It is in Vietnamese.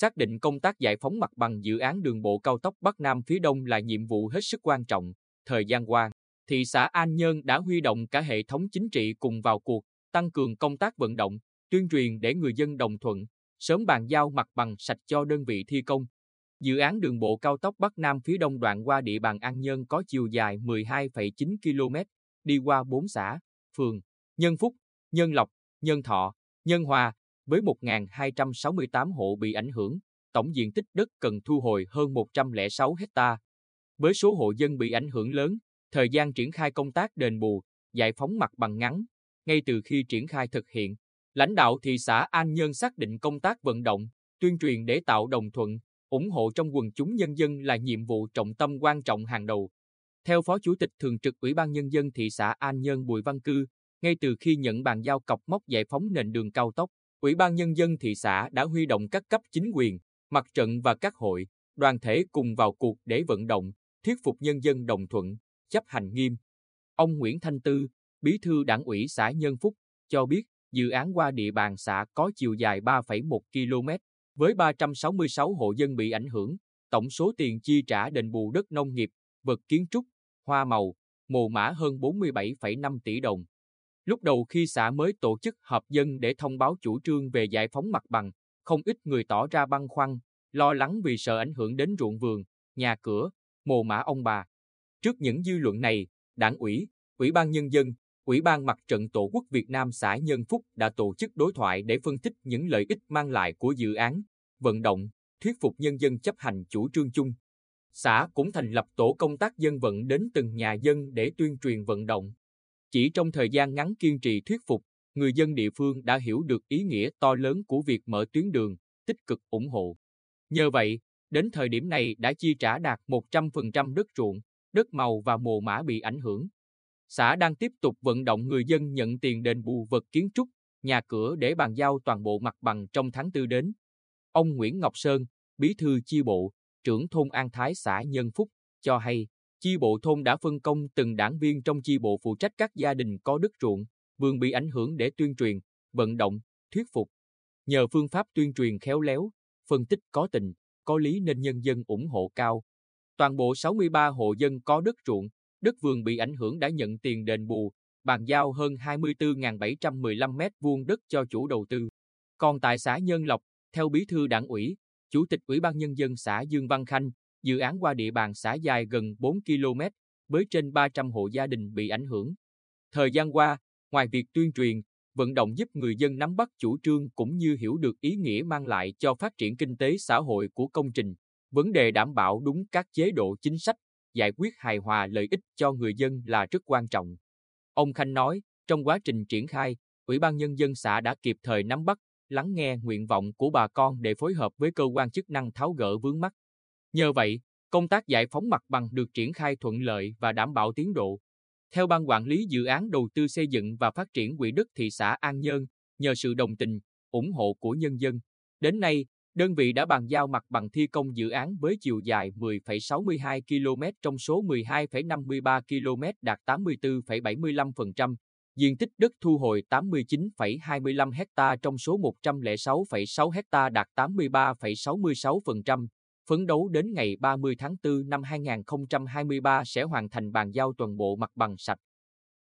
xác định công tác giải phóng mặt bằng dự án đường bộ cao tốc Bắc Nam phía Đông là nhiệm vụ hết sức quan trọng. Thời gian qua, thị xã An Nhơn đã huy động cả hệ thống chính trị cùng vào cuộc, tăng cường công tác vận động, tuyên truyền để người dân đồng thuận, sớm bàn giao mặt bằng sạch cho đơn vị thi công. Dự án đường bộ cao tốc Bắc Nam phía Đông đoạn qua địa bàn An Nhơn có chiều dài 12,9 km, đi qua 4 xã, phường, Nhân Phúc, Nhân Lộc, Nhân Thọ, Nhân Hòa, với 1.268 hộ bị ảnh hưởng, tổng diện tích đất cần thu hồi hơn 106 hecta. Với số hộ dân bị ảnh hưởng lớn, thời gian triển khai công tác đền bù, giải phóng mặt bằng ngắn, ngay từ khi triển khai thực hiện, lãnh đạo thị xã An Nhơn xác định công tác vận động, tuyên truyền để tạo đồng thuận, ủng hộ trong quần chúng nhân dân là nhiệm vụ trọng tâm quan trọng hàng đầu. Theo Phó Chủ tịch Thường trực Ủy ban Nhân dân thị xã An Nhơn Bùi Văn Cư, ngay từ khi nhận bàn giao cọc mốc giải phóng nền đường cao tốc, Ủy ban Nhân dân thị xã đã huy động các cấp chính quyền, mặt trận và các hội, đoàn thể cùng vào cuộc để vận động, thuyết phục nhân dân đồng thuận, chấp hành nghiêm. Ông Nguyễn Thanh Tư, Bí thư Đảng ủy xã Nhân Phúc, cho biết dự án qua địa bàn xã có chiều dài 3,1 km, với 366 hộ dân bị ảnh hưởng, tổng số tiền chi trả đền bù đất nông nghiệp, vật kiến trúc, hoa màu, mồ mã hơn 47,5 tỷ đồng. Lúc đầu khi xã mới tổ chức họp dân để thông báo chủ trương về giải phóng mặt bằng, không ít người tỏ ra băn khoăn, lo lắng vì sợ ảnh hưởng đến ruộng vườn, nhà cửa, mồ mã ông bà. Trước những dư luận này, đảng ủy, ủy ban nhân dân, ủy ban mặt trận tổ quốc Việt Nam xã Nhân Phúc đã tổ chức đối thoại để phân tích những lợi ích mang lại của dự án, vận động, thuyết phục nhân dân chấp hành chủ trương chung. Xã cũng thành lập tổ công tác dân vận đến từng nhà dân để tuyên truyền vận động. Chỉ trong thời gian ngắn kiên trì thuyết phục, người dân địa phương đã hiểu được ý nghĩa to lớn của việc mở tuyến đường, tích cực ủng hộ. Nhờ vậy, đến thời điểm này đã chi trả đạt 100% đất ruộng, đất màu và mồ mã bị ảnh hưởng. Xã đang tiếp tục vận động người dân nhận tiền đền bù vật kiến trúc, nhà cửa để bàn giao toàn bộ mặt bằng trong tháng tư đến. Ông Nguyễn Ngọc Sơn, bí thư chi bộ, trưởng thôn An Thái xã Nhân Phúc, cho hay, chi bộ thôn đã phân công từng đảng viên trong chi bộ phụ trách các gia đình có đất ruộng, vườn bị ảnh hưởng để tuyên truyền, vận động, thuyết phục. Nhờ phương pháp tuyên truyền khéo léo, phân tích có tình, có lý nên nhân dân ủng hộ cao. Toàn bộ 63 hộ dân có đất ruộng, đất vườn bị ảnh hưởng đã nhận tiền đền bù, bàn giao hơn 24.715 mét vuông đất cho chủ đầu tư. Còn tại xã Nhân Lộc, theo bí thư đảng ủy, chủ tịch ủy ban nhân dân xã Dương Văn Khanh, dự án qua địa bàn xã dài gần 4 km, với trên 300 hộ gia đình bị ảnh hưởng. Thời gian qua, ngoài việc tuyên truyền, vận động giúp người dân nắm bắt chủ trương cũng như hiểu được ý nghĩa mang lại cho phát triển kinh tế xã hội của công trình, vấn đề đảm bảo đúng các chế độ chính sách, giải quyết hài hòa lợi ích cho người dân là rất quan trọng. Ông Khanh nói, trong quá trình triển khai, Ủy ban Nhân dân xã đã kịp thời nắm bắt, lắng nghe nguyện vọng của bà con để phối hợp với cơ quan chức năng tháo gỡ vướng mắt. Nhờ vậy, công tác giải phóng mặt bằng được triển khai thuận lợi và đảm bảo tiến độ. Theo Ban Quản lý Dự án Đầu tư xây dựng và phát triển quỹ đất thị xã An Nhơn, nhờ sự đồng tình, ủng hộ của nhân dân, đến nay, đơn vị đã bàn giao mặt bằng thi công dự án với chiều dài 10,62 km trong số 12,53 km đạt 84,75%, diện tích đất thu hồi 89,25 ha trong số 106,6 ha đạt 83,66%, phấn đấu đến ngày 30 tháng 4 năm 2023 sẽ hoàn thành bàn giao toàn bộ mặt bằng sạch.